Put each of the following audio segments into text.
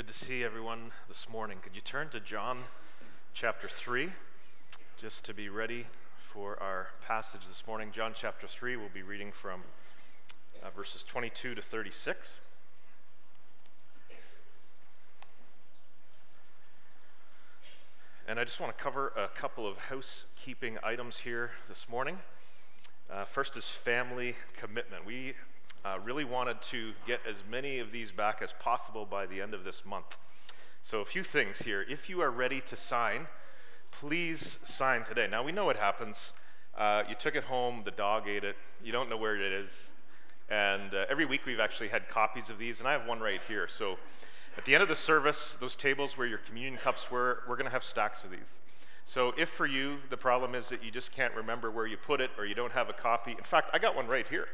Good to see everyone this morning. Could you turn to John chapter 3 just to be ready for our passage this morning? John chapter 3, we'll be reading from uh, verses 22 to 36. And I just want to cover a couple of housekeeping items here this morning. Uh, first is family commitment. We uh, really wanted to get as many of these back as possible by the end of this month. So, a few things here. If you are ready to sign, please sign today. Now, we know what happens. Uh, you took it home, the dog ate it, you don't know where it is. And uh, every week we've actually had copies of these, and I have one right here. So, at the end of the service, those tables where your communion cups were, we're going to have stacks of these. So, if for you the problem is that you just can't remember where you put it or you don't have a copy, in fact, I got one right here.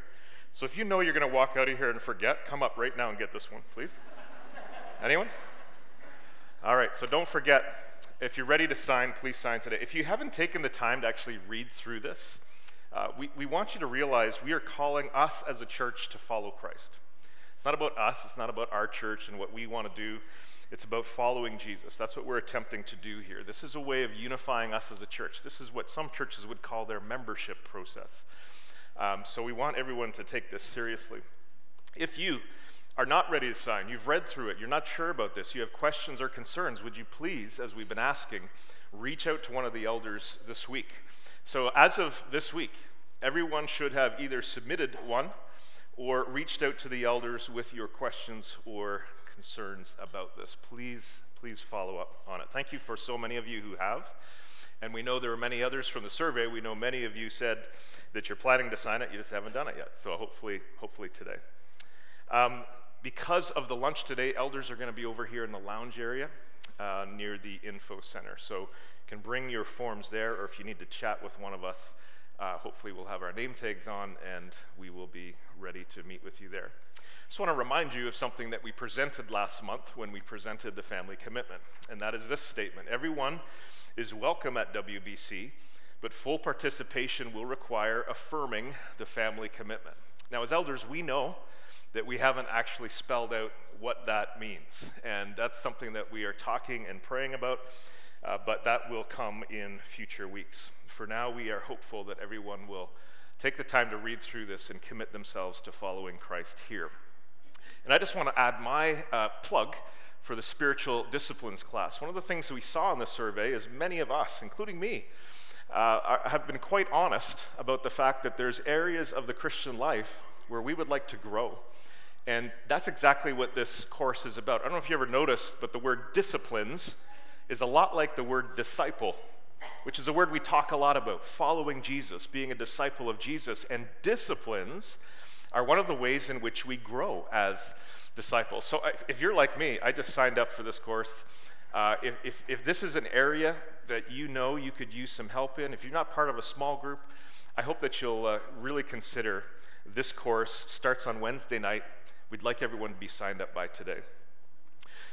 So if you know you're going to walk out of here and forget, come up right now and get this one, please. Anyone? All right, so don't forget, if you're ready to sign, please sign today. If you haven't taken the time to actually read through this, uh, we, we want you to realize we are calling us as a church to follow Christ. It's not about us, it's not about our church and what we want to do. It's about following Jesus. That's what we're attempting to do here. This is a way of unifying us as a church. This is what some churches would call their membership process. Um, so we want everyone to take this seriously. If you are not ready to sign, you've read through it, you're not sure about this, you have questions or concerns, would you please, as we've been asking, reach out to one of the elders this week? So as of this week, everyone should have either submitted one or reached out to the elders with your questions or concerns about this. Please, please follow up on it. Thank you for so many of you who have. And we know there are many others from the survey. We know many of you said that you're planning to sign it, you just haven't done it yet. So hopefully, hopefully today. Um, because of the lunch today, elders are going to be over here in the lounge area uh, near the info center. So you can bring your forms there, or if you need to chat with one of us, uh, hopefully we'll have our name tags on and we will be ready to meet with you there. Just want to remind you of something that we presented last month when we presented the family commitment, and that is this statement Everyone is welcome at WBC, but full participation will require affirming the family commitment. Now, as elders, we know that we haven't actually spelled out what that means, and that's something that we are talking and praying about, uh, but that will come in future weeks. For now, we are hopeful that everyone will take the time to read through this and commit themselves to following Christ here. And I just want to add my uh, plug for the spiritual disciplines class. One of the things that we saw in the survey is many of us, including me, uh, have been quite honest about the fact that there's areas of the Christian life where we would like to grow. And that's exactly what this course is about. I don't know if you ever noticed, but the word disciplines is a lot like the word disciple, which is a word we talk a lot about following Jesus, being a disciple of Jesus. And disciplines are one of the ways in which we grow as disciples. So if you're like me, I just signed up for this course. Uh, if, if, if this is an area that you know you could use some help in, if you're not part of a small group, I hope that you'll uh, really consider this course. Starts on Wednesday night. We'd like everyone to be signed up by today.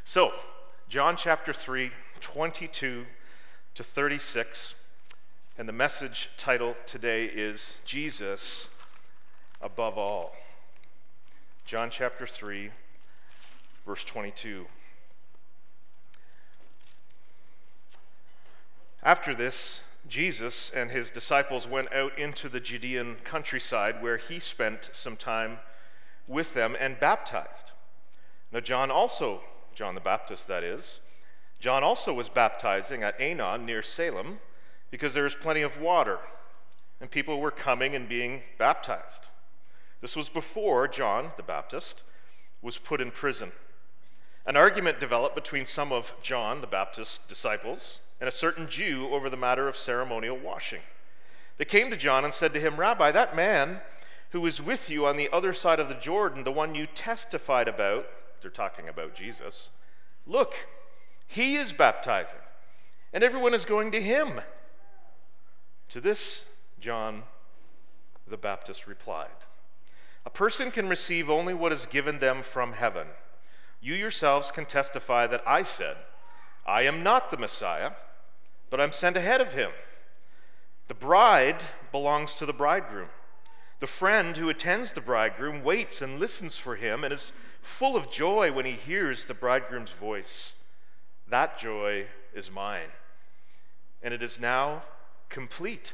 So, John chapter 3, 22 to 36, and the message title today is Jesus above all. John chapter 3, verse 22. After this, Jesus and his disciples went out into the Judean countryside where he spent some time with them and baptized. Now, John also, John the Baptist, that is, John also was baptizing at Aenon near Salem because there was plenty of water and people were coming and being baptized. This was before John the Baptist was put in prison. An argument developed between some of John the Baptist's disciples and a certain Jew over the matter of ceremonial washing. They came to John and said to him, Rabbi, that man who was with you on the other side of the Jordan, the one you testified about, they're talking about Jesus, look, he is baptizing, and everyone is going to him. To this, John the Baptist replied, A person can receive only what is given them from heaven. You yourselves can testify that I said, I am not the Messiah, but I'm sent ahead of him. The bride belongs to the bridegroom. The friend who attends the bridegroom waits and listens for him and is full of joy when he hears the bridegroom's voice. That joy is mine, and it is now complete.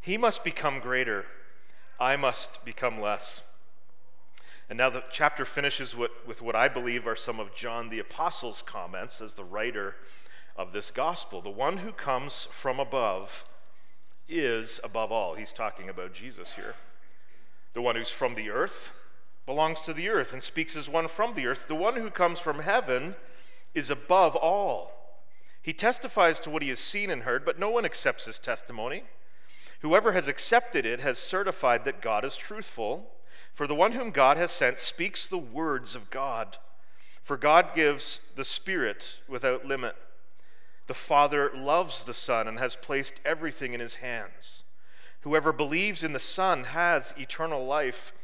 He must become greater, I must become less. And now the chapter finishes with, with what I believe are some of John the Apostle's comments as the writer of this gospel. The one who comes from above is above all. He's talking about Jesus here. The one who's from the earth belongs to the earth and speaks as one from the earth. The one who comes from heaven is above all. He testifies to what he has seen and heard, but no one accepts his testimony. Whoever has accepted it has certified that God is truthful. For the one whom God has sent speaks the words of God. For God gives the Spirit without limit. The Father loves the Son and has placed everything in his hands. Whoever believes in the Son has eternal life,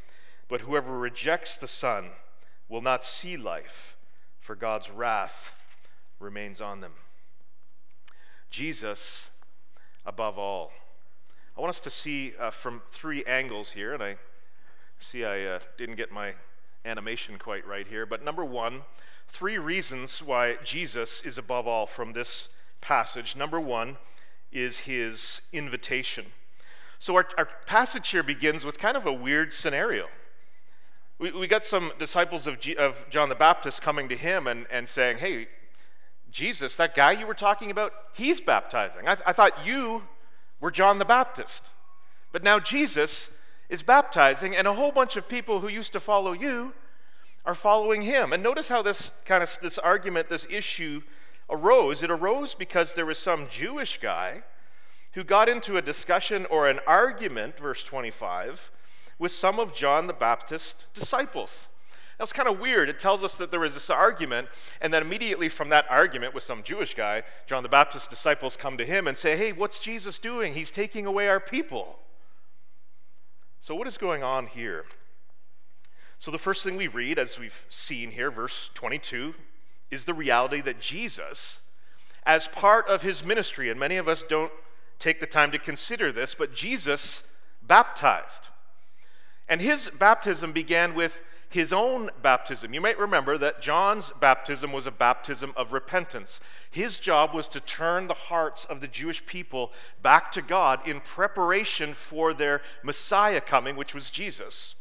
but whoever rejects the Son will not see life, for God's wrath remains on them. Jesus above all. Want us to see uh, from three angles here, and I see I uh, didn't get my animation quite right here. But number one, three reasons why Jesus is above all from this passage. Number one is his invitation. So our, our passage here begins with kind of a weird scenario. We, we got some disciples of, G, of John the Baptist coming to him and, and saying, Hey, Jesus, that guy you were talking about, he's baptizing. I, I thought you were John the Baptist. But now Jesus is baptizing, and a whole bunch of people who used to follow you are following him. And notice how this kind of this argument, this issue arose. It arose because there was some Jewish guy who got into a discussion or an argument, verse 25, with some of John the Baptist's disciples. That was kind of weird. It tells us that there was this argument, and then immediately from that argument with some Jewish guy, John the Baptist's disciples come to him and say, Hey, what's Jesus doing? He's taking away our people. So, what is going on here? So, the first thing we read, as we've seen here, verse 22, is the reality that Jesus, as part of his ministry, and many of us don't take the time to consider this, but Jesus baptized. And his baptism began with his own baptism. You might remember that John's baptism was a baptism of repentance. His job was to turn the hearts of the Jewish people back to God in preparation for their Messiah coming, which was Jesus.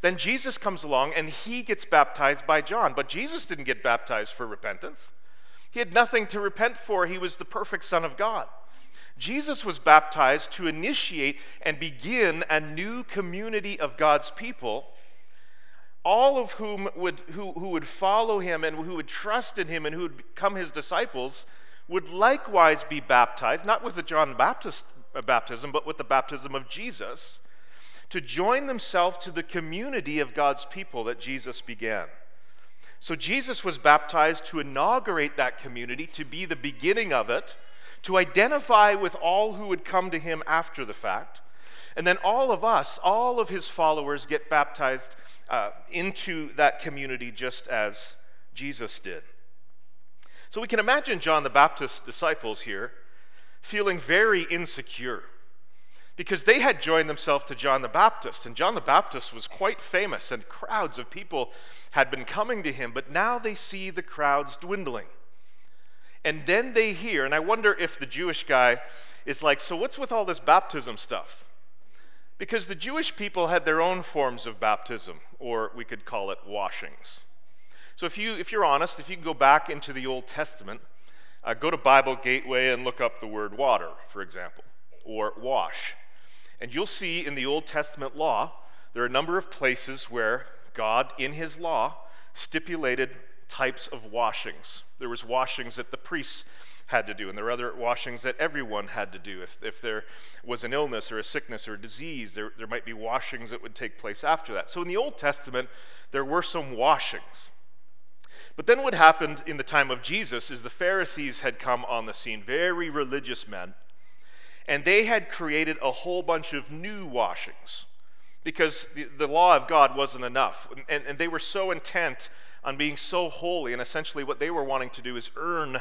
Then Jesus comes along and he gets baptized by John. But Jesus didn't get baptized for repentance, he had nothing to repent for. He was the perfect Son of God. Jesus was baptized to initiate and begin a new community of God's people all of whom would, who, who would follow him and who would trust in him and who would become his disciples would likewise be baptized, not with the John Baptist uh, baptism, but with the baptism of Jesus, to join themselves to the community of God's people that Jesus began. So Jesus was baptized to inaugurate that community, to be the beginning of it, to identify with all who would come to him after the fact. And then all of us, all of his followers, get baptized uh, into that community just as Jesus did. So we can imagine John the Baptist's disciples here feeling very insecure because they had joined themselves to John the Baptist, and John the Baptist was quite famous, and crowds of people had been coming to him, but now they see the crowds dwindling. And then they hear, and I wonder if the Jewish guy is like, So what's with all this baptism stuff? Because the Jewish people had their own forms of baptism, or we could call it washings. So if, you, if you're honest, if you can go back into the Old Testament, uh, go to Bible Gateway and look up the word water, for example, or wash. And you'll see in the Old Testament law, there are a number of places where God, in his law, stipulated types of washings. There was washings that the priests had to do, and there were other washings that everyone had to do. If, if there was an illness or a sickness or a disease, there, there might be washings that would take place after that. So in the Old Testament, there were some washings. But then what happened in the time of Jesus is the Pharisees had come on the scene, very religious men, and they had created a whole bunch of new washings because the, the law of God wasn't enough. And, and they were so intent on being so holy, and essentially what they were wanting to do is earn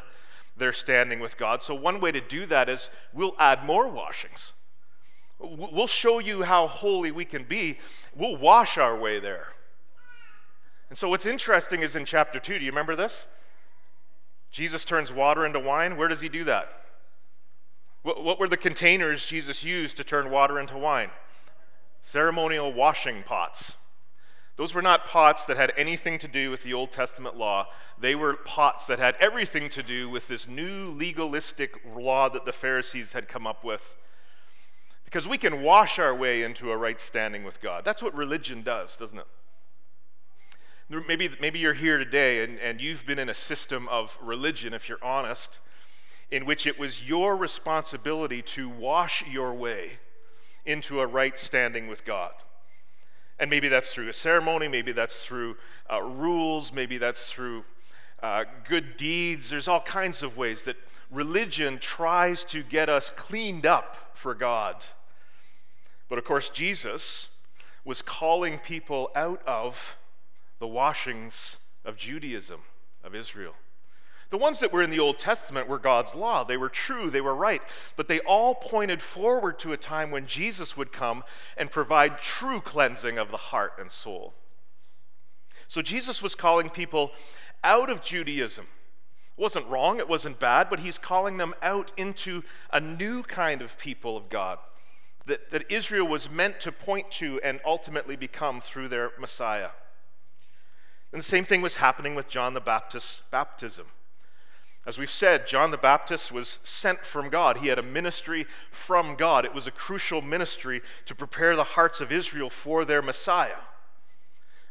their standing with God. So, one way to do that is we'll add more washings. We'll show you how holy we can be. We'll wash our way there. And so, what's interesting is in chapter 2, do you remember this? Jesus turns water into wine. Where does he do that? What, what were the containers Jesus used to turn water into wine? Ceremonial washing pots. Those were not pots that had anything to do with the Old Testament law. They were pots that had everything to do with this new legalistic law that the Pharisees had come up with. Because we can wash our way into a right standing with God. That's what religion does, doesn't it? Maybe, maybe you're here today and, and you've been in a system of religion, if you're honest, in which it was your responsibility to wash your way into a right standing with God. And maybe that's through a ceremony, maybe that's through uh, rules, maybe that's through uh, good deeds. There's all kinds of ways that religion tries to get us cleaned up for God. But of course, Jesus was calling people out of the washings of Judaism, of Israel. The ones that were in the Old Testament were God's law. They were true, they were right, but they all pointed forward to a time when Jesus would come and provide true cleansing of the heart and soul. So Jesus was calling people out of Judaism. It wasn't wrong, it wasn't bad, but he's calling them out into a new kind of people of God that, that Israel was meant to point to and ultimately become through their Messiah. And the same thing was happening with John the Baptist's baptism. As we've said, John the Baptist was sent from God. He had a ministry from God. It was a crucial ministry to prepare the hearts of Israel for their Messiah.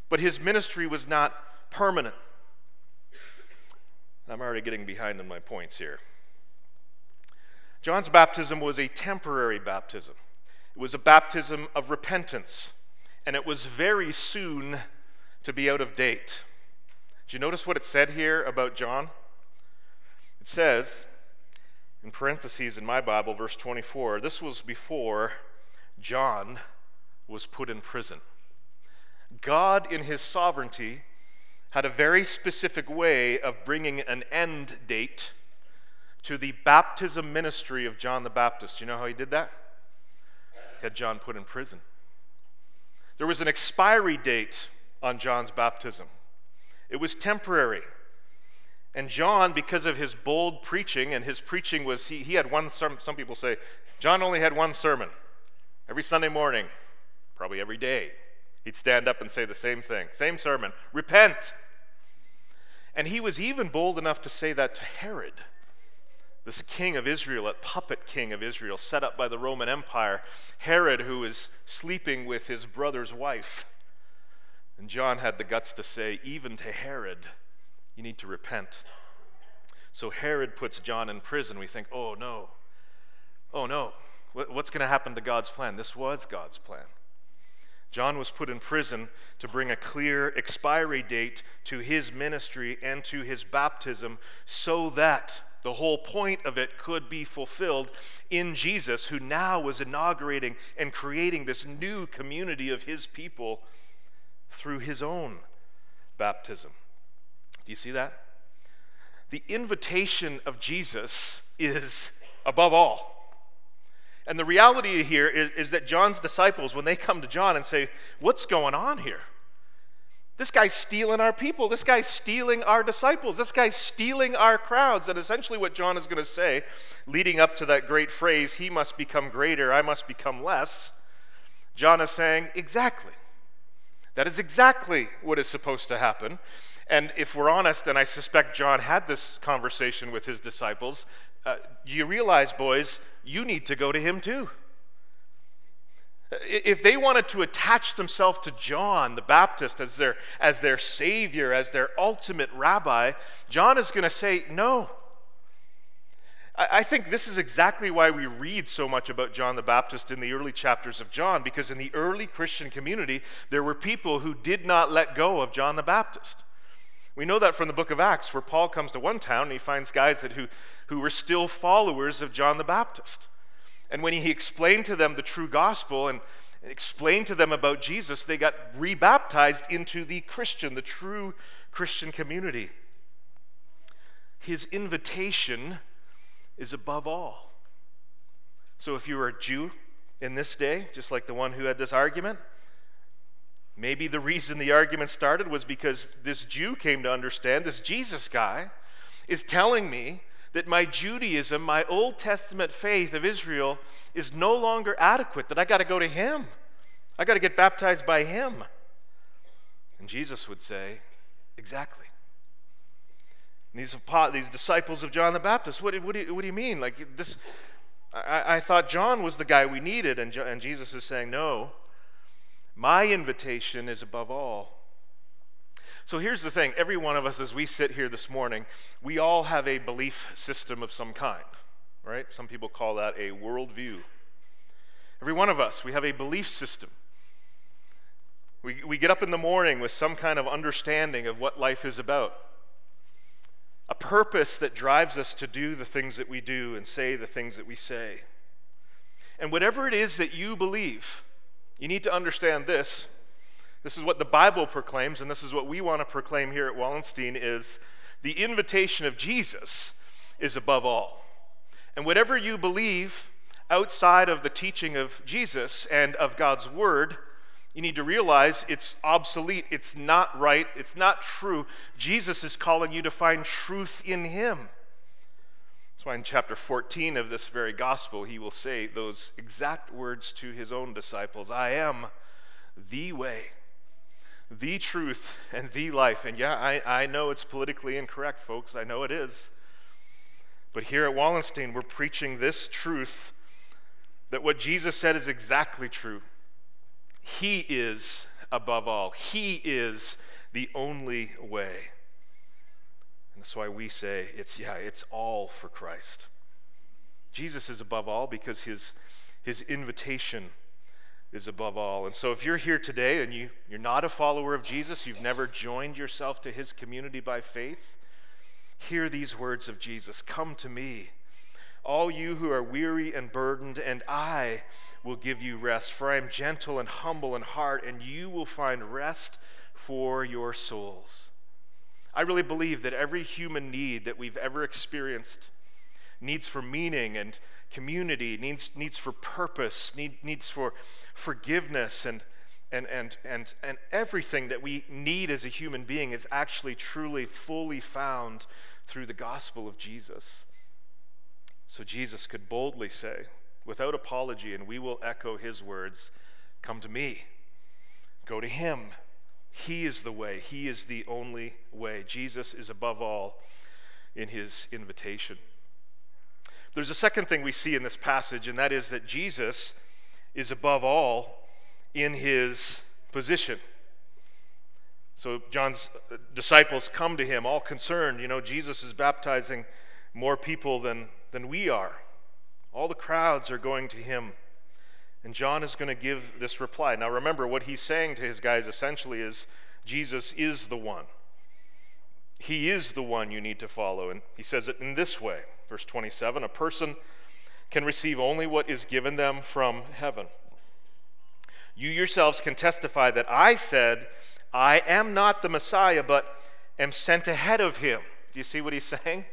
But his ministry was not permanent. I'm already getting behind on my points here. John's baptism was a temporary baptism, it was a baptism of repentance, and it was very soon to be out of date. Did you notice what it said here about John? It says, in parentheses in my Bible, verse 24, this was before John was put in prison. God, in his sovereignty, had a very specific way of bringing an end date to the baptism ministry of John the Baptist. You know how he did that? He had John put in prison. There was an expiry date on John's baptism, it was temporary. And John, because of his bold preaching, and his preaching was, he, he had one sermon, some people say, John only had one sermon every Sunday morning, probably every day. He'd stand up and say the same thing, same sermon repent. And he was even bold enough to say that to Herod, this king of Israel, a puppet king of Israel, set up by the Roman Empire. Herod, who was sleeping with his brother's wife. And John had the guts to say, even to Herod, you need to repent. So Herod puts John in prison. We think, oh no, oh no, what's going to happen to God's plan? This was God's plan. John was put in prison to bring a clear expiry date to his ministry and to his baptism so that the whole point of it could be fulfilled in Jesus, who now was inaugurating and creating this new community of his people through his own baptism. Do you see that? The invitation of Jesus is above all. And the reality here is, is, that John's disciples, when they come to John and say, What's going on here? This guy's stealing our people. This guy's stealing our disciples. This guy's stealing our crowds. And essentially, what John is going to say, leading up to that great phrase, He must become greater, I must become less, John is saying, Exactly. That is exactly what is supposed to happen. And if we're honest, and I suspect John had this conversation with his disciples, uh, do you realize, boys, you need to go to him too? If they wanted to attach themselves to John the Baptist as their, as their savior, as their ultimate rabbi, John is going to say, no. I think this is exactly why we read so much about John the Baptist in the early chapters of John, because in the early Christian community, there were people who did not let go of John the Baptist. We know that from the book of Acts, where Paul comes to one town and he finds guys that who, who were still followers of John the Baptist. And when he explained to them the true gospel and explained to them about Jesus, they got rebaptized into the Christian, the true Christian community. His invitation is above all. So if you were a Jew in this day, just like the one who had this argument. Maybe the reason the argument started was because this Jew came to understand, this Jesus guy is telling me that my Judaism, my Old Testament faith of Israel, is no longer adequate, that I got to go to him. I got to get baptized by him. And Jesus would say, Exactly. These, these disciples of John the Baptist, what, what, do, you, what do you mean? Like this, I, I thought John was the guy we needed, and, and Jesus is saying, No, my invitation is above all. So here's the thing every one of us, as we sit here this morning, we all have a belief system of some kind, right? Some people call that a worldview. Every one of us, we have a belief system. We, we get up in the morning with some kind of understanding of what life is about, a purpose that drives us to do the things that we do and say the things that we say. And whatever it is that you believe, you need to understand this. This is what the Bible proclaims, and this is what we want to proclaim here at Wallenstein is the invitation of Jesus is above all. And whatever you believe outside of the teaching of Jesus and of God's word, you need to realize it's obsolete, it's not right, it's not true. Jesus is calling you to find truth in him. That's why in chapter 14 of this very gospel, he will say those exact words to his own disciples I am the way, the truth, and the life. And yeah, I, I know it's politically incorrect, folks. I know it is. But here at Wallenstein, we're preaching this truth that what Jesus said is exactly true. He is above all, He is the only way. That's why we say it's, yeah, it's all for Christ. Jesus is above all because his, his invitation is above all. And so if you're here today and you, you're not a follower of Jesus, you've never joined yourself to his community by faith, hear these words of Jesus Come to me, all you who are weary and burdened, and I will give you rest. For I am gentle and humble in heart, and you will find rest for your souls. I really believe that every human need that we've ever experienced needs for meaning and community, needs, needs for purpose, need, needs for forgiveness, and, and, and, and, and everything that we need as a human being is actually truly, fully found through the gospel of Jesus. So Jesus could boldly say, without apology, and we will echo his words Come to me, go to him he is the way, He is the only way. Jesus is above all in His invitation. There's a second thing we see in this passage, and that is that Jesus is above all in His position. So John's uh, disciples come to him all concerned. You know, Jesus is baptizing more people than, than we are. All the crowds are going to him. And John is going to give this reply. Now, remember, what he's saying to his guys essentially is Jesus is the one. He is the one you need to follow. And he says it in this way verse 27 A person can receive only what is given them from heaven. You yourselves can testify that I said, I am not the Messiah, but am sent ahead of him. Do you see what he's saying?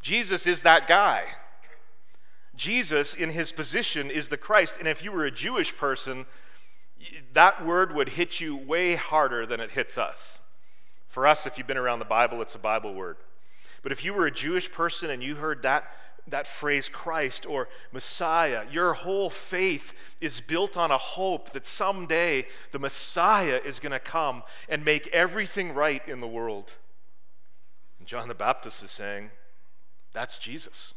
Jesus is that guy. Jesus, in his position, is the Christ. And if you were a Jewish person, that word would hit you way harder than it hits us. For us, if you've been around the Bible, it's a Bible word. But if you were a Jewish person and you heard that, that phrase, Christ or Messiah, your whole faith is built on a hope that someday the Messiah is going to come and make everything right in the world. And John the Baptist is saying, that's Jesus.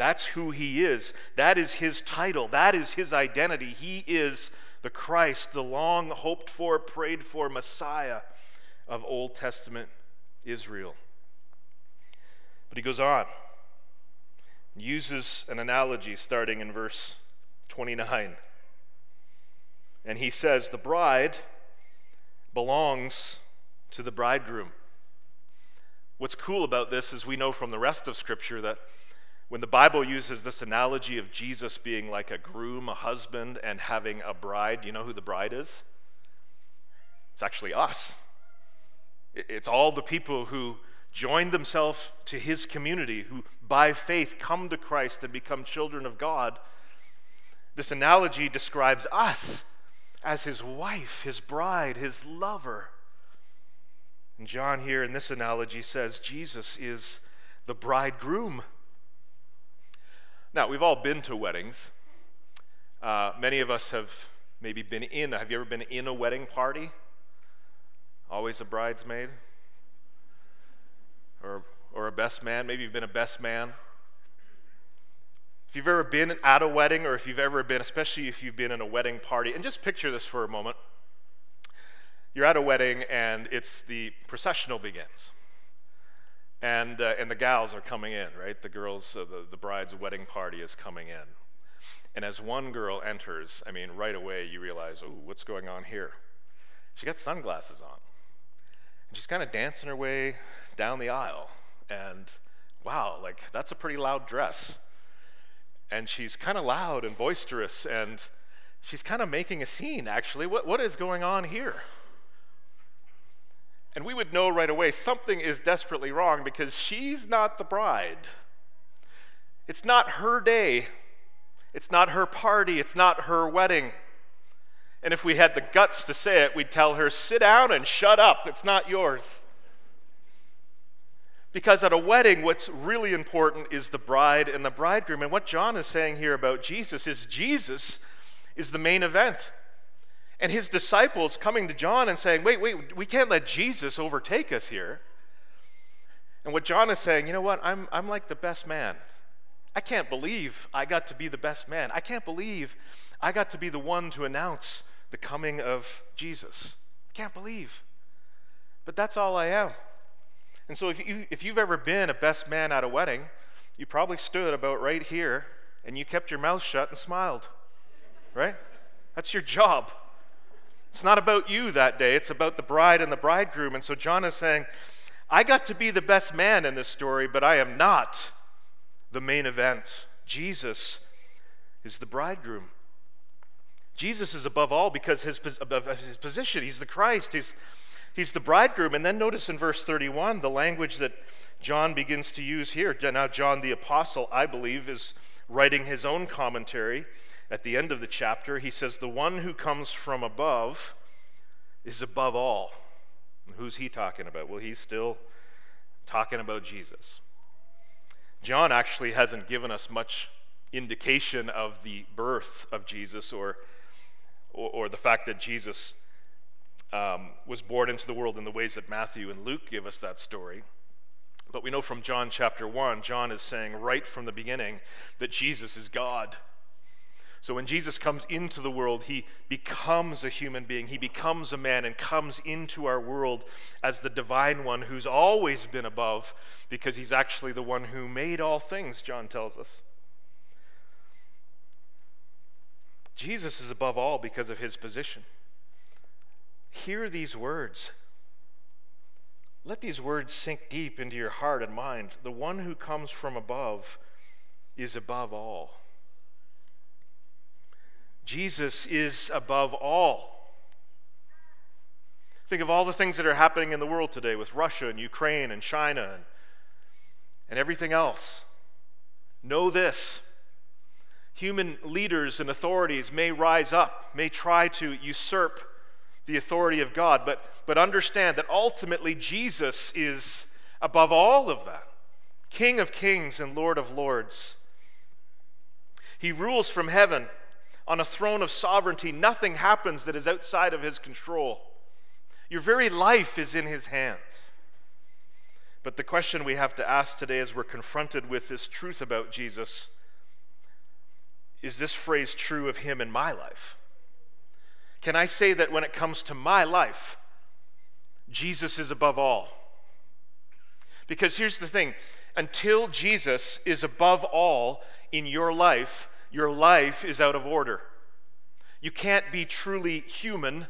That's who he is. That is his title. That is his identity. He is the Christ, the long hoped for, prayed for Messiah of Old Testament Israel. But he goes on, uses an analogy starting in verse 29. And he says, The bride belongs to the bridegroom. What's cool about this is we know from the rest of Scripture that when the Bible uses this analogy of Jesus being like a groom, a husband, and having a bride, you know who the bride is? It's actually us. It's all the people who join themselves to his community, who by faith come to Christ and become children of God. This analogy describes us as his wife, his bride, his lover. And John, here in this analogy, says Jesus is the bridegroom. Now, we've all been to weddings. Uh, many of us have maybe been in. Have you ever been in a wedding party? Always a bridesmaid? Or, or a best man? Maybe you've been a best man. If you've ever been at a wedding, or if you've ever been, especially if you've been in a wedding party, and just picture this for a moment. You're at a wedding, and it's the processional begins. And, uh, and the gals are coming in, right? The girls, uh, the, the bride's wedding party is coming in. And as one girl enters, I mean, right away you realize, oh, what's going on here? She got sunglasses on. And she's kind of dancing her way down the aisle. And wow, like, that's a pretty loud dress and she's kind of loud and boisterous, and she's kind of making a scene, actually. What, what is going on here? And we would know right away something is desperately wrong because she's not the bride. It's not her day. It's not her party. It's not her wedding. And if we had the guts to say it, we'd tell her, sit down and shut up. It's not yours. Because at a wedding, what's really important is the bride and the bridegroom. And what John is saying here about Jesus is Jesus is the main event. And his disciples coming to John and saying, wait, wait, we can't let Jesus overtake us here. And what John is saying, you know what? I'm, I'm like the best man. I can't believe I got to be the best man. I can't believe I got to be the one to announce the coming of Jesus. Can't believe. But that's all I am. And so, if, you, if you've ever been a best man at a wedding, you probably stood about right here and you kept your mouth shut and smiled, right? That's your job. It's not about you that day, it's about the bride and the bridegroom. And so, John is saying, I got to be the best man in this story, but I am not the main event. Jesus is the bridegroom. Jesus is above all because his, of his position. He's the Christ. He's He's the bridegroom. And then notice in verse 31 the language that John begins to use here. Now, John the Apostle, I believe, is writing his own commentary at the end of the chapter. He says, The one who comes from above is above all. Who's he talking about? Well, he's still talking about Jesus. John actually hasn't given us much indication of the birth of Jesus or, or, or the fact that Jesus um, was born into the world in the ways that Matthew and Luke give us that story. But we know from John chapter 1, John is saying right from the beginning that Jesus is God. So when Jesus comes into the world, he becomes a human being. He becomes a man and comes into our world as the divine one who's always been above because he's actually the one who made all things, John tells us. Jesus is above all because of his position. Hear these words. Let these words sink deep into your heart and mind. The one who comes from above is above all. Jesus is above all. Think of all the things that are happening in the world today with Russia and Ukraine and China and, and everything else. Know this human leaders and authorities may rise up, may try to usurp the authority of God, but, but understand that ultimately Jesus is above all of that King of kings and Lord of lords. He rules from heaven on a throne of sovereignty. Nothing happens that is outside of his control. Your very life is in his hands. But the question we have to ask today as we're confronted with this truth about Jesus is this phrase true of him in my life? Can I say that when it comes to my life, Jesus is above all? Because here's the thing until Jesus is above all in your life, your life is out of order. You can't be truly human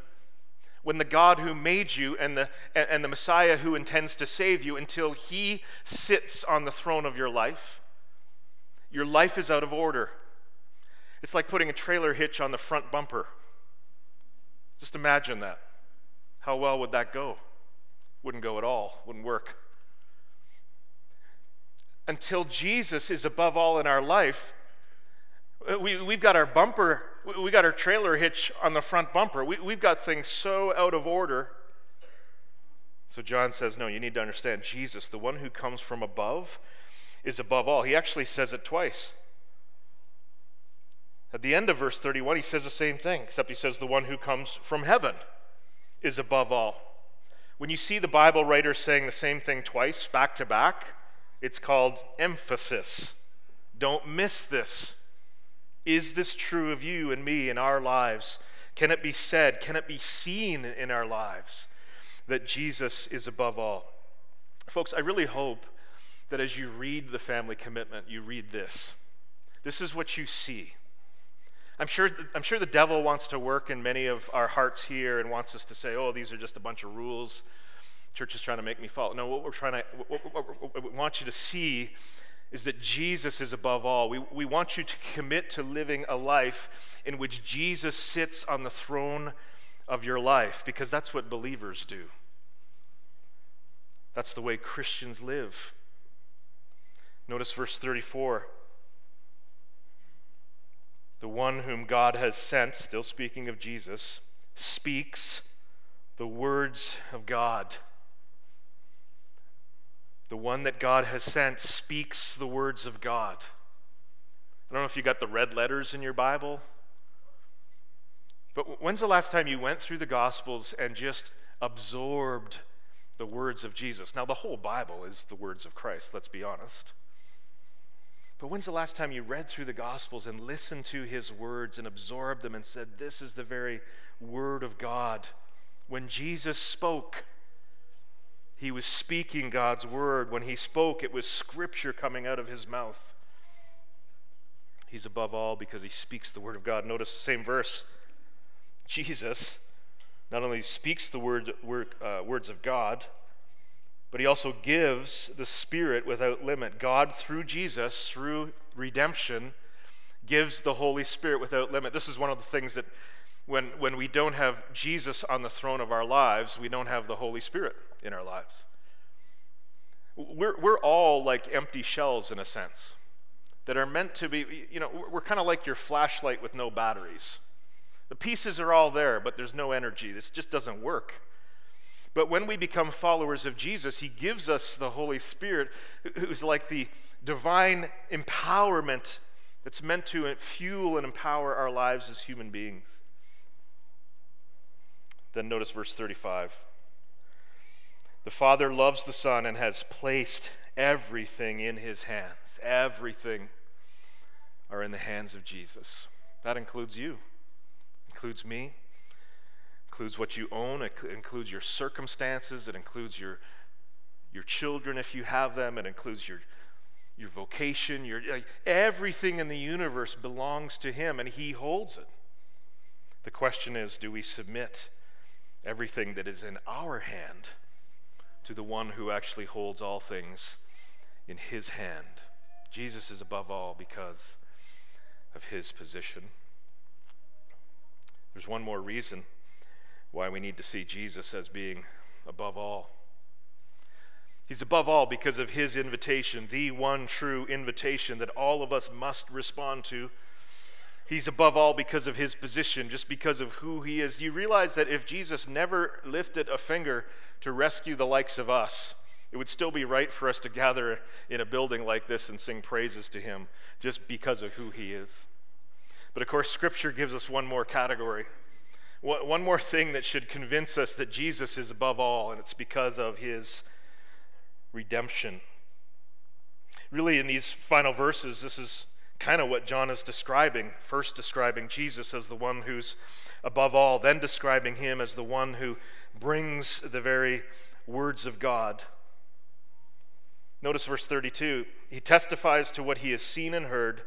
when the God who made you and the, and the Messiah who intends to save you until he sits on the throne of your life. Your life is out of order. It's like putting a trailer hitch on the front bumper. Just imagine that. How well would that go? Wouldn't go at all, wouldn't work. Until Jesus is above all in our life, Uh, we, we've got our bumper, we got our trailer hitch on the front bumper. We, we've got things so out of order. So John says, No, you need to understand Jesus, the one who comes from above, is above all. He actually says it twice. At the end of verse 31, he says the same thing, except he says, The one who comes from heaven is above all. When you see the Bible writer saying the same thing twice, back to back, it's called emphasis. Don't miss this. Is this true of you and me in our lives? Can it be said, can it be seen in our lives that Jesus is above all? Folks, I really hope that as you read the family commitment, you read this. This is what you see. I'm sure, I'm sure the devil wants to work in many of our hearts here and wants us to say, oh, these are just a bunch of rules. Church is trying to make me fall. No, what we're trying to, what, what, what we want you to see is that Jesus is above all. We, we want you to commit to living a life in which Jesus sits on the throne of your life because that's what believers do. That's the way Christians live. Notice verse 34. The one whom God has sent, still speaking of Jesus, speaks the words of God. The one that God has sent speaks the words of God. I don't know if you got the red letters in your Bible, but when's the last time you went through the Gospels and just absorbed the words of Jesus? Now, the whole Bible is the words of Christ, let's be honest. But when's the last time you read through the Gospels and listened to his words and absorbed them and said, This is the very word of God? When Jesus spoke, he was speaking God's word. When he spoke, it was scripture coming out of his mouth. He's above all because he speaks the word of God. Notice the same verse. Jesus not only speaks the word, word uh, words of God, but he also gives the Spirit without limit. God, through Jesus, through redemption, gives the Holy Spirit without limit. This is one of the things that when, when we don't have Jesus on the throne of our lives, we don't have the Holy Spirit in our lives. We're, we're all like empty shells in a sense that are meant to be, you know, we're kind of like your flashlight with no batteries. The pieces are all there, but there's no energy. This just doesn't work. But when we become followers of Jesus, He gives us the Holy Spirit, who's like the divine empowerment that's meant to fuel and empower our lives as human beings. Then notice verse 35. The Father loves the Son and has placed everything in his hands. Everything are in the hands of Jesus. That includes you, includes me, includes what you own, it includes your circumstances, it includes your, your children if you have them, it includes your, your vocation, your, everything in the universe belongs to him and he holds it. The question is do we submit everything that is in our hand? to the one who actually holds all things in his hand. Jesus is above all because of his position. There's one more reason why we need to see Jesus as being above all. He's above all because of his invitation, the one true invitation that all of us must respond to He's above all because of his position, just because of who he is. You realize that if Jesus never lifted a finger to rescue the likes of us, it would still be right for us to gather in a building like this and sing praises to him just because of who he is. But of course, Scripture gives us one more category, one more thing that should convince us that Jesus is above all, and it's because of his redemption. Really, in these final verses, this is kind of what John is describing. First, describing Jesus as the one who's above all, then describing him as the one who brings the very words of God. Notice verse 32. He testifies to what he has seen and heard,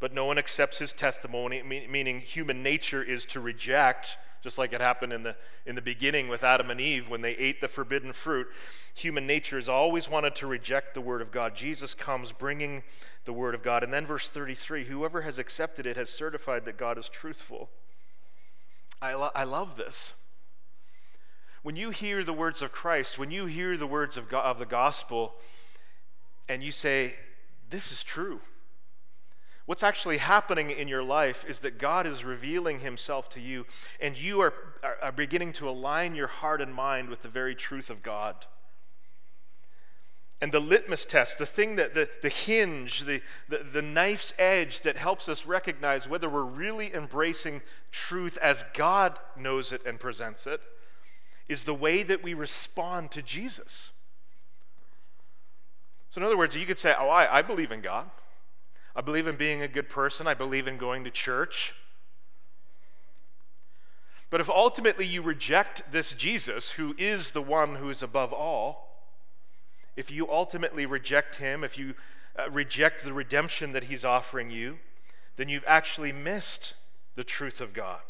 but no one accepts his testimony, meaning human nature is to reject just like it happened in the, in the beginning with Adam and Eve when they ate the forbidden fruit. Human nature has always wanted to reject the Word of God. Jesus comes bringing the Word of God. And then, verse 33 whoever has accepted it has certified that God is truthful. I, lo- I love this. When you hear the words of Christ, when you hear the words of, God, of the gospel, and you say, This is true. What's actually happening in your life is that God is revealing Himself to you, and you are, are, beginning to align your heart and mind with the very truth of God. And the litmus test, the thing that the, the hinge, the, the, the knife's edge that helps us recognize whether we're really embracing truth as God knows it and presents it, is the way that we respond to Jesus. So, in other words, you could say, Oh, I, I believe in God. I believe in being a good person. I believe in going to church. But if ultimately you reject this Jesus, who is the one who is above all, if you ultimately reject him, if you uh, reject the redemption that he's offering you, then you've actually missed the truth of God.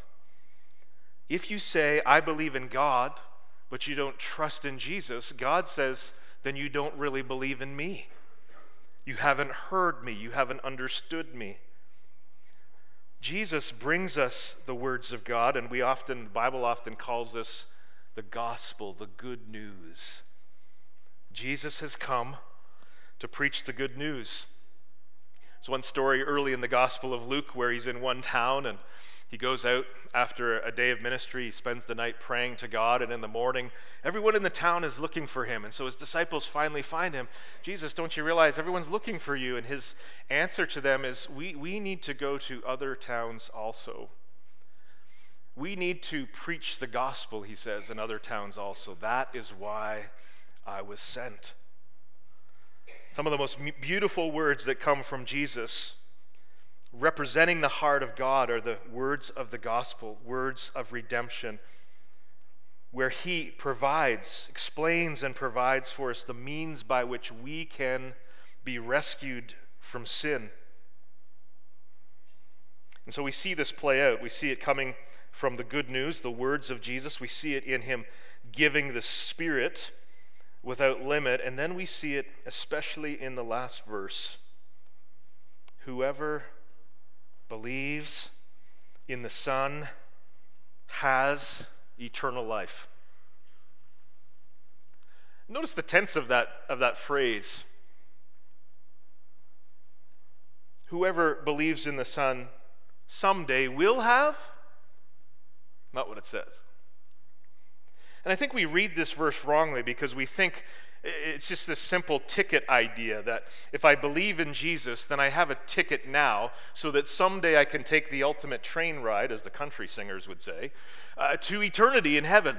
If you say, I believe in God, but you don't trust in Jesus, God says, then you don't really believe in me. You haven't heard me. You haven't understood me. Jesus brings us the words of God, and we often, the Bible often calls this the gospel, the good news. Jesus has come to preach the good news. There's one story early in the Gospel of Luke where he's in one town and he goes out after a day of ministry. He spends the night praying to God, and in the morning, everyone in the town is looking for him. And so his disciples finally find him. Jesus, don't you realize everyone's looking for you? And his answer to them is, We, we need to go to other towns also. We need to preach the gospel, he says, in other towns also. That is why I was sent. Some of the most beautiful words that come from Jesus representing the heart of God are the words of the gospel, words of redemption, where He provides, explains, and provides for us the means by which we can be rescued from sin. And so we see this play out. We see it coming from the good news, the words of Jesus. We see it in Him giving the Spirit without limit. And then we see it especially in the last verse. Whoever believes in the Son has eternal life. Notice the tense of that, of that phrase. Whoever believes in the Son someday will have, not what it says. And I think we read this verse wrongly because we think it's just this simple ticket idea that if I believe in Jesus, then I have a ticket now so that someday I can take the ultimate train ride, as the country singers would say, uh, to eternity in heaven.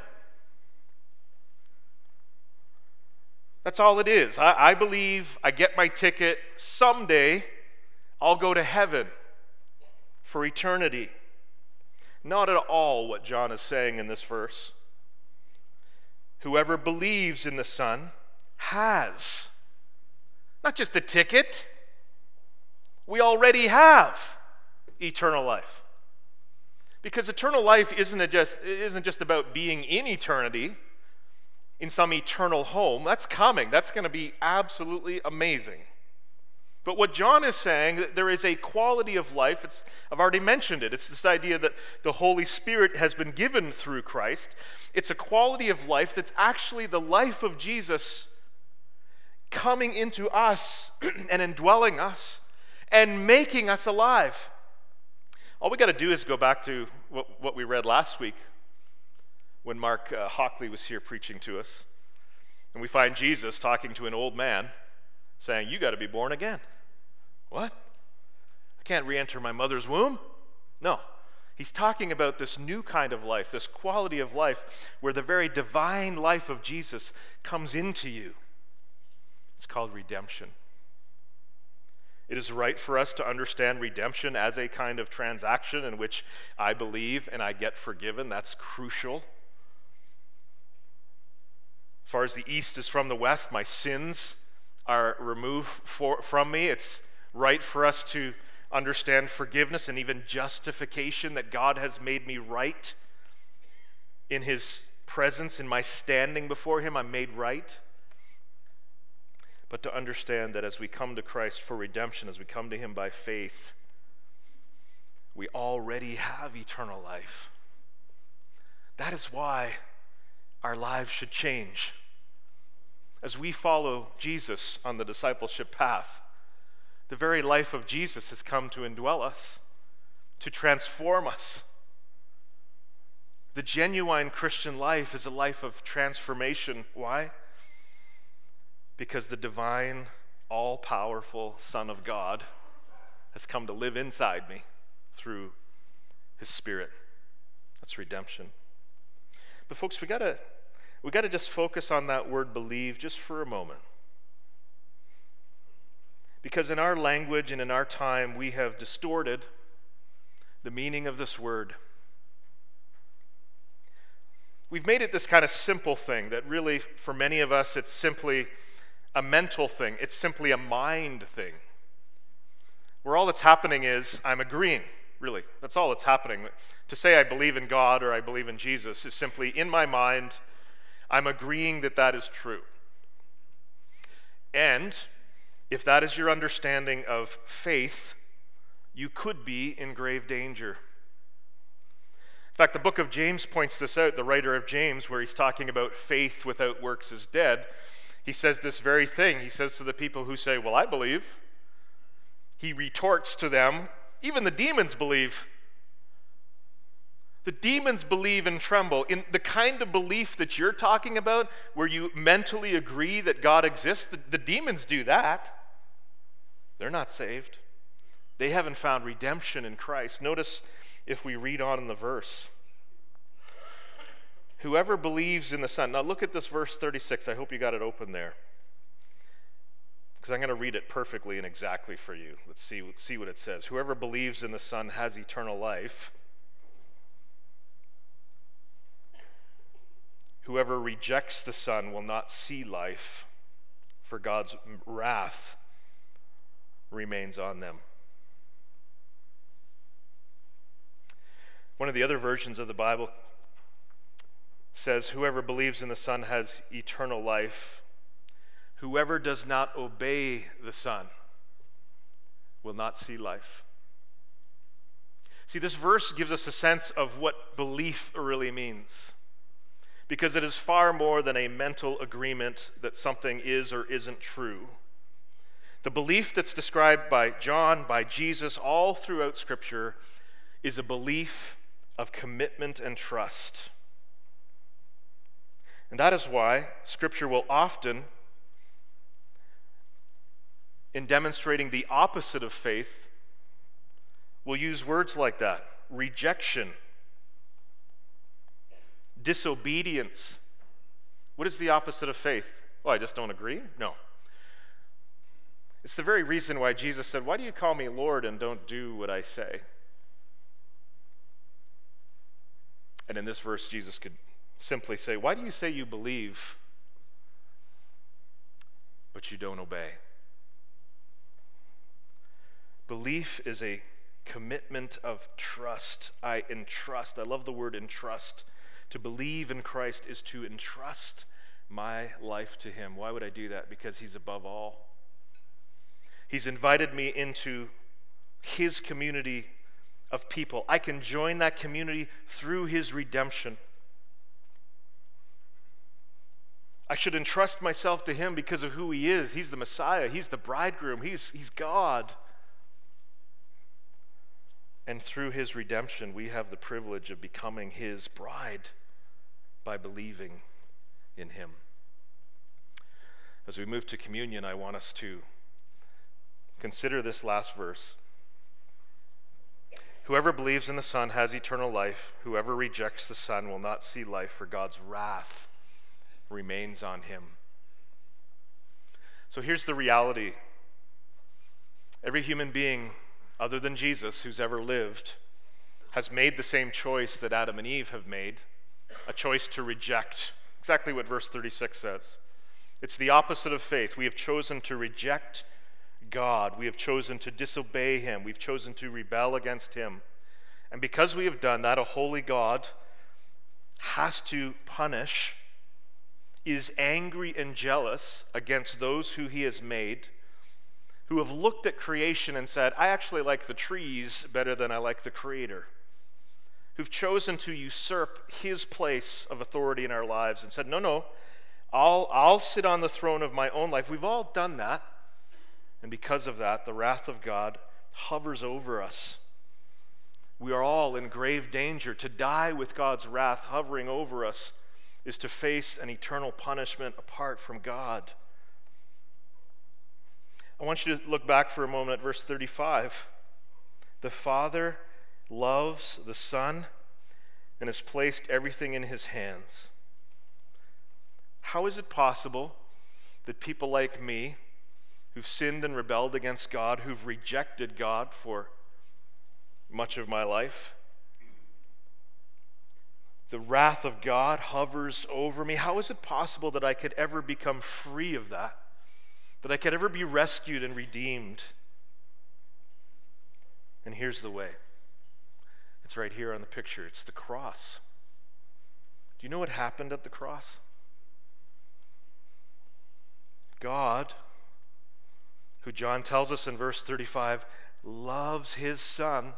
That's all it is. I, I believe I get my ticket. Someday I'll go to heaven for eternity. Not at all what John is saying in this verse. Whoever believes in the Son, has. Not just a ticket, we already have eternal life. Because eternal life isn't just, isn't just about being in eternity, in some eternal home. That's coming. That's going to be absolutely amazing. But what John is saying, there is a quality of life. It's, I've already mentioned it. It's this idea that the Holy Spirit has been given through Christ. It's a quality of life that's actually the life of Jesus coming into us and indwelling us and making us alive. All we got to do is go back to what, what, we read last week when Mark uh, Hockley was here preaching to us. And we find Jesus talking to an old man saying, You got to be born again. What? I can't re enter my mother's womb? No. He's talking about this new kind of life, this quality of life where the very divine life of Jesus comes into you. It's called redemption. It is right for us to understand redemption as a kind of transaction in which I believe and I get forgiven. That's crucial. As far as the east is from the west, my sins are removed for, from me. It's right for us to understand forgiveness and even justification that God has made me right in His presence, in my standing before Him, I'm made right but to understand that as we come to Christ for redemption, as we come to Him by faith, we already have eternal life. That is why our lives should change. As we follow Jesus on the discipleship path, The very life of Jesus has come to indwell us, to transform us. The genuine Christian life is a life of transformation. Why? Because the divine, all powerful Son of God has come to live inside me through his Spirit. That's redemption. But, folks, we got to we got to just focus on that word believe just for a moment. Because in our language and in our time, we have distorted the meaning of this word. We've made it this kind of simple thing that really, for many of us, it's simply a mental thing, it's simply a mind thing. Where all that's happening is I'm agreeing, really. That's all that's happening. To say I believe in God or I believe in Jesus is simply in my mind, I'm agreeing that that is true. And if that is your understanding of faith, you could be in grave danger. In fact, the book of James points this out, the writer of James, where he's talking about faith without works is dead. He says this very thing. He says to the people who say, Well, I believe. He retorts to them, Even the demons believe. The demons believe and tremble. In the kind of belief that you're talking about, where you mentally agree that God exists, the, the demons do that. They're not saved. They haven't found redemption in Christ. Notice if we read on in the verse. Whoever believes in the Son. Now look at this verse 36. I hope you got it open there. Because I'm going to read it perfectly and exactly for you. Let's see, let's see what it says. Whoever believes in the Son has eternal life. Whoever rejects the Son will not see life, for God's wrath remains on them. One of the other versions of the Bible says, Whoever believes in the Son has eternal life. Whoever does not obey the Son will not see life. See, this verse gives us a sense of what belief really means. Because it is far more than a mental agreement that something is or isn't true. The belief that's described by John, by Jesus, all throughout Scripture is a belief of commitment and trust. And that is why Scripture will often, in demonstrating the opposite of faith, will use words like that rejection, disobedience. What is the opposite of faith? Well, I just don't agree? No. It's the very reason why Jesus said, Why do you call me Lord and don't do what I say? And in this verse, Jesus could simply say, Why do you say you believe, but you don't obey? Belief is a commitment of trust. I entrust. I love the word entrust. To believe in Christ is to entrust my life to Him. Why would I do that? Because He's above all. He's invited me into His community of people. I can join that community through His redemption. I should entrust myself to Him because of who He is. He's the Messiah, He's the bridegroom, He's, he's God. And through His redemption, we have the privilege of becoming His bride by believing in Him. As we move to communion, I want us to Consider this last verse. Whoever believes in the Son has eternal life. Whoever rejects the Son will not see life, for God's wrath remains on him. So here's the reality every human being, other than Jesus, who's ever lived, has made the same choice that Adam and Eve have made a choice to reject. Exactly what verse 36 says. It's the opposite of faith. We have chosen to reject God. We have chosen to disobey Him. We've chosen to rebel against Him. And because we have done that, a holy God has to punish, is angry and jealous against those who He has made, who have looked at creation and said, I actually like the trees better than I like the Creator. Who've chosen to usurp His place of authority in our lives and said, No, no, I'll, I'll sit on the throne of my own life. We've all done that. And because of that, the wrath of God hovers over us. We are all in grave danger. To die with God's wrath hovering over us is to face an eternal punishment apart from God. I want you to look back for a moment at verse 35. The Father loves the Son and has placed everything in his hands. How is it possible that people like me, who've sinned and rebelled against God, who've rejected God for much of my life, the wrath of God hovers over me. How is it possible that I could ever become free of that? That I could ever be rescued and redeemed? And here's the way right here on the picture it's the cross. Do you know what happened at the cross? God, who John tells us in verse 35 loves his son,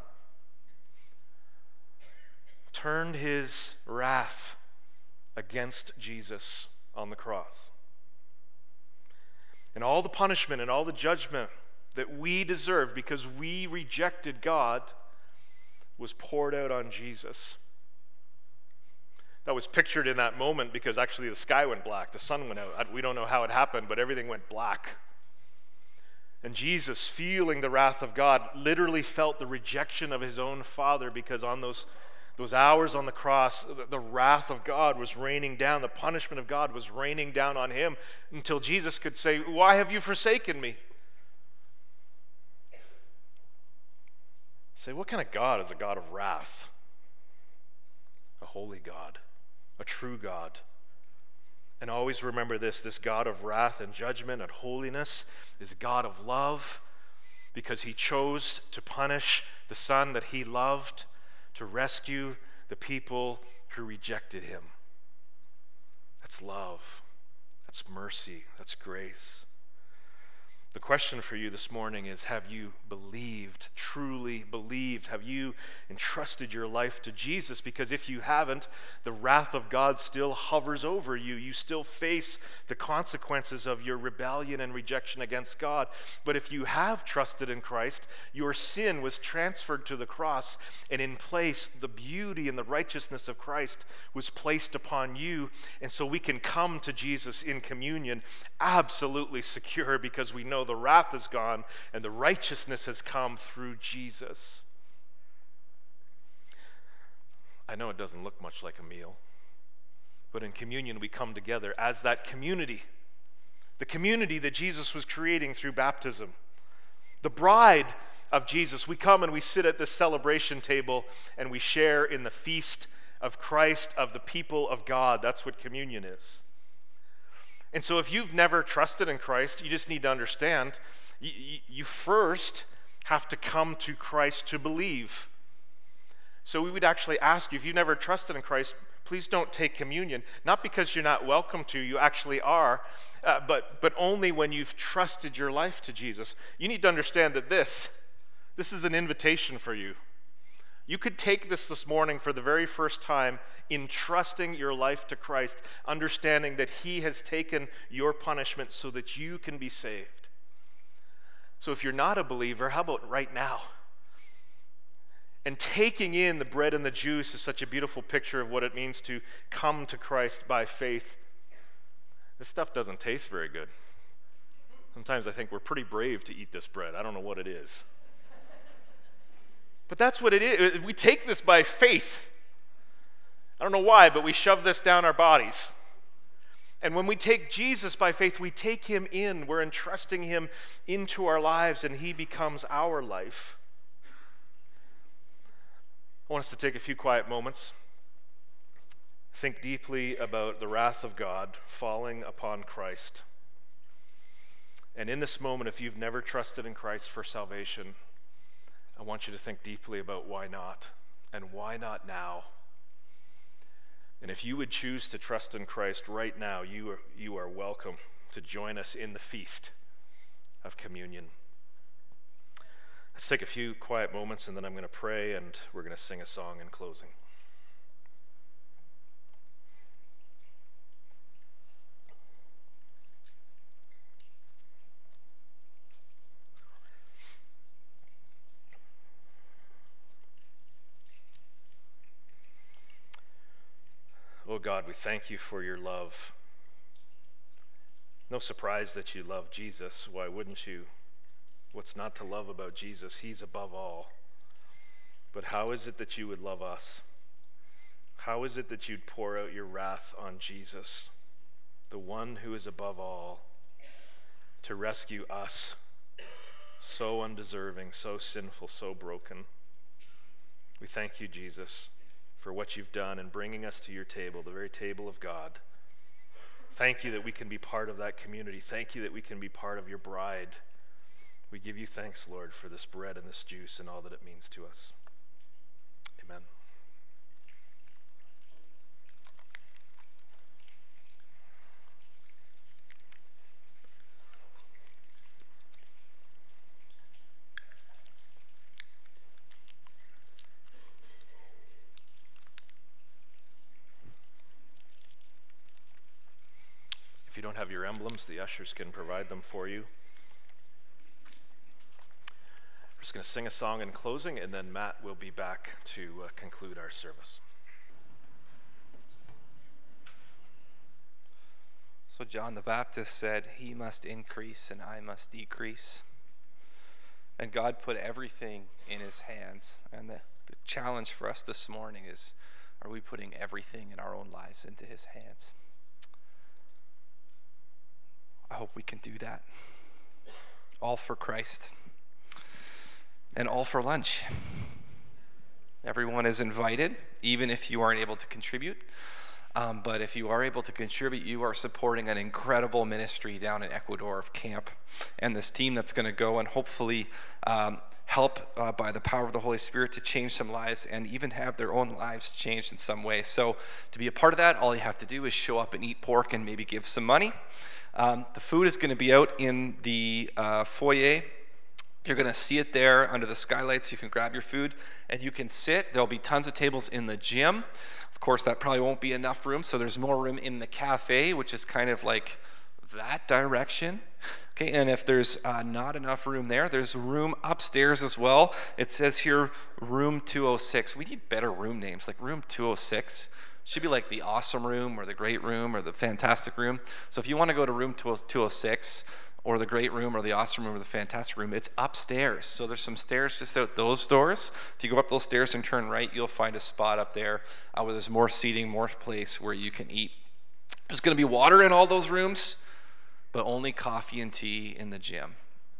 turned his wrath against Jesus on the cross. And all the punishment and all the judgment that we deserve because we rejected God was poured out on Jesus. That was pictured in that moment because actually the sky went black, the sun went out. We don't know how it happened, but everything went black. And Jesus, feeling the wrath of God, literally felt the rejection of his own Father because on those, those hours on the cross, the, the wrath of God was raining down, the punishment of God was raining down on him until Jesus could say, Why have you forsaken me? Say, what kind of God is a God of wrath? A holy God, a true God. And always remember this this God of wrath and judgment and holiness is a God of love because he chose to punish the Son that he loved to rescue the people who rejected him. That's love, that's mercy, that's grace. The question for you this morning is Have you believed, truly believed? Have you entrusted your life to Jesus? Because if you haven't, the wrath of God still hovers over you. You still face the consequences of your rebellion and rejection against God. But if you have trusted in Christ, your sin was transferred to the cross, and in place, the beauty and the righteousness of Christ was placed upon you. And so we can come to Jesus in communion absolutely secure because we know the wrath is gone and the righteousness has come through Jesus. I know it doesn't look much like a meal, but in communion we come together as that community, the community that Jesus was creating through baptism. The bride of Jesus, we come and we sit at this celebration table and we share in the feast of Christ, of the people of God. That's what communion is. And so, if you've never trusted in Christ, you just need to understand you, you first have to come to Christ to believe. So, we would actually ask you if you've never trusted in Christ, please don't take communion. Not because you're not welcome to, you actually are, uh, but, but only when you've trusted your life to Jesus. You need to understand that this, this is an invitation for you. You could take this this morning for the very first time in trusting your life to Christ, understanding that He has taken your punishment so that you can be saved. So if you're not a believer, how about right now? And taking in the bread and the juice is such a beautiful picture of what it means to come to Christ by faith. This stuff doesn't taste very good. Sometimes I think we're pretty brave to eat this bread. I don't know what it is. But that's what it is. We take this by faith. I don't know why, but we shove this down our bodies. And when we take Jesus by faith, we take him in. We're entrusting him into our lives, and he becomes our life. I want us to take a few quiet moments. Think deeply about the wrath of God falling upon Christ. And in this moment, if you've never trusted in Christ for salvation, I want you to think deeply about why not and why not now. And if you would choose to trust in Christ right now, you are, you are welcome to join us in the feast of communion. Let's take a few quiet moments and then I'm going to pray and we're going to sing a song in closing. God, we thank you for your love. No surprise that you love Jesus. Why wouldn't you? What's not to love about Jesus? He's above all. But how is it that you would love us? How is it that you'd pour out your wrath on Jesus, the one who is above all, to rescue us, so undeserving, so sinful, so broken? We thank you, Jesus, for what you've done in bringing us to your table, the very table of God. Thank you that we can be part of that community. Thank you that we can be part of your bride. We give you thanks, Lord, for this bread and this juice and all that it means to us. Amen. Don't have your emblems, the ushers can provide them for you. We're just going to sing a song in closing, and then Matt will be back to uh, conclude our service. So, John the Baptist said, He must increase and I must decrease. And God put everything in His hands. And the, the challenge for us this morning is are we putting everything in our own lives into His hands? I hope we can do that. All for Christ and all for lunch. Everyone is invited, even if you aren't able to contribute. Um, but if you are able to contribute, you are supporting an incredible ministry down in Ecuador of camp and this team that's going to go and hopefully um, help uh, by the power of the Holy Spirit to change some lives and even have their own lives changed in some way. So, to be a part of that, all you have to do is show up and eat pork and maybe give some money. Um, the food is going to be out in the uh, foyer. You're going to see it there under the skylights. You can grab your food and you can sit. There'll be tons of tables in the gym. Of course, that probably won't be enough room, so there's more room in the cafe, which is kind of like that direction. Okay, and if there's uh, not enough room there, there's room upstairs as well. It says here room 206. We need better room names, like room 206 should be like the awesome room or the great room or the fantastic room. So if you want to go to room 206 or the great room or the awesome room or the fantastic room, it's upstairs. So there's some stairs just out those doors. If you go up those stairs and turn right, you'll find a spot up there uh, where there's more seating, more place where you can eat. There's going to be water in all those rooms, but only coffee and tea in the gym.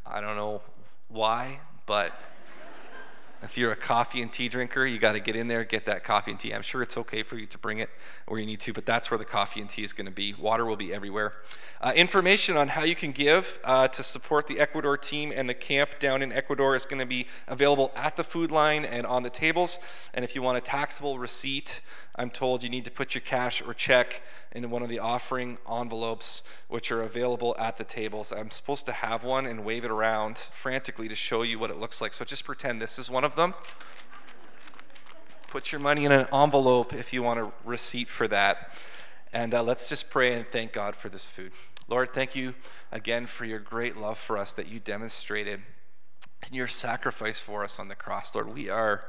I don't know why, but if you're a coffee and tea drinker, you got to get in there, get that coffee and tea. I'm sure it's okay for you to bring it where you need to, but that's where the coffee and tea is going to be. Water will be everywhere. Uh, information on how you can give uh, to support the Ecuador team and the camp down in Ecuador is going to be available at the food line and on the tables. And if you want a taxable receipt, I'm told you need to put your cash or check in one of the offering envelopes, which are available at the tables. I'm supposed to have one and wave it around frantically to show you what it looks like. So just pretend this is one of them. Put your money in an envelope if you want a receipt for that. And uh, let's just pray and thank God for this food. Lord, thank you again for your great love for us that you demonstrated in your sacrifice for us on the cross. Lord, we are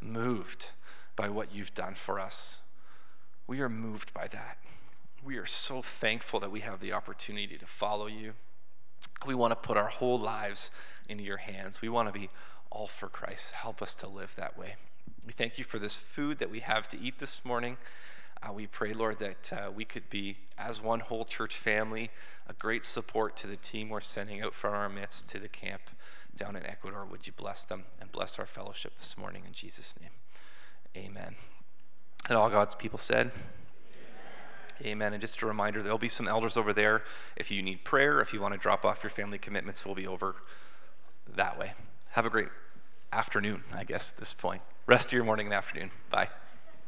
moved by what you've done for us. We are moved by that. We are so thankful that we have the opportunity to follow you. We want to put our whole lives into your hands. We want to be all for Christ. Help us to live that way. We thank you for this food that we have to eat this morning. Uh, we pray, Lord, that uh, we could be, as one whole church family, a great support to the team we're sending out from our midst to the camp down in Ecuador. Would you bless them and bless our fellowship this morning in Jesus' name? Amen. And all God's people said, Amen. And just a reminder, there'll be some elders over there. If you need prayer, if you want to drop off your family commitments, we'll be over that way. Have a great afternoon, I guess, at this point. Rest of your morning and afternoon. Bye.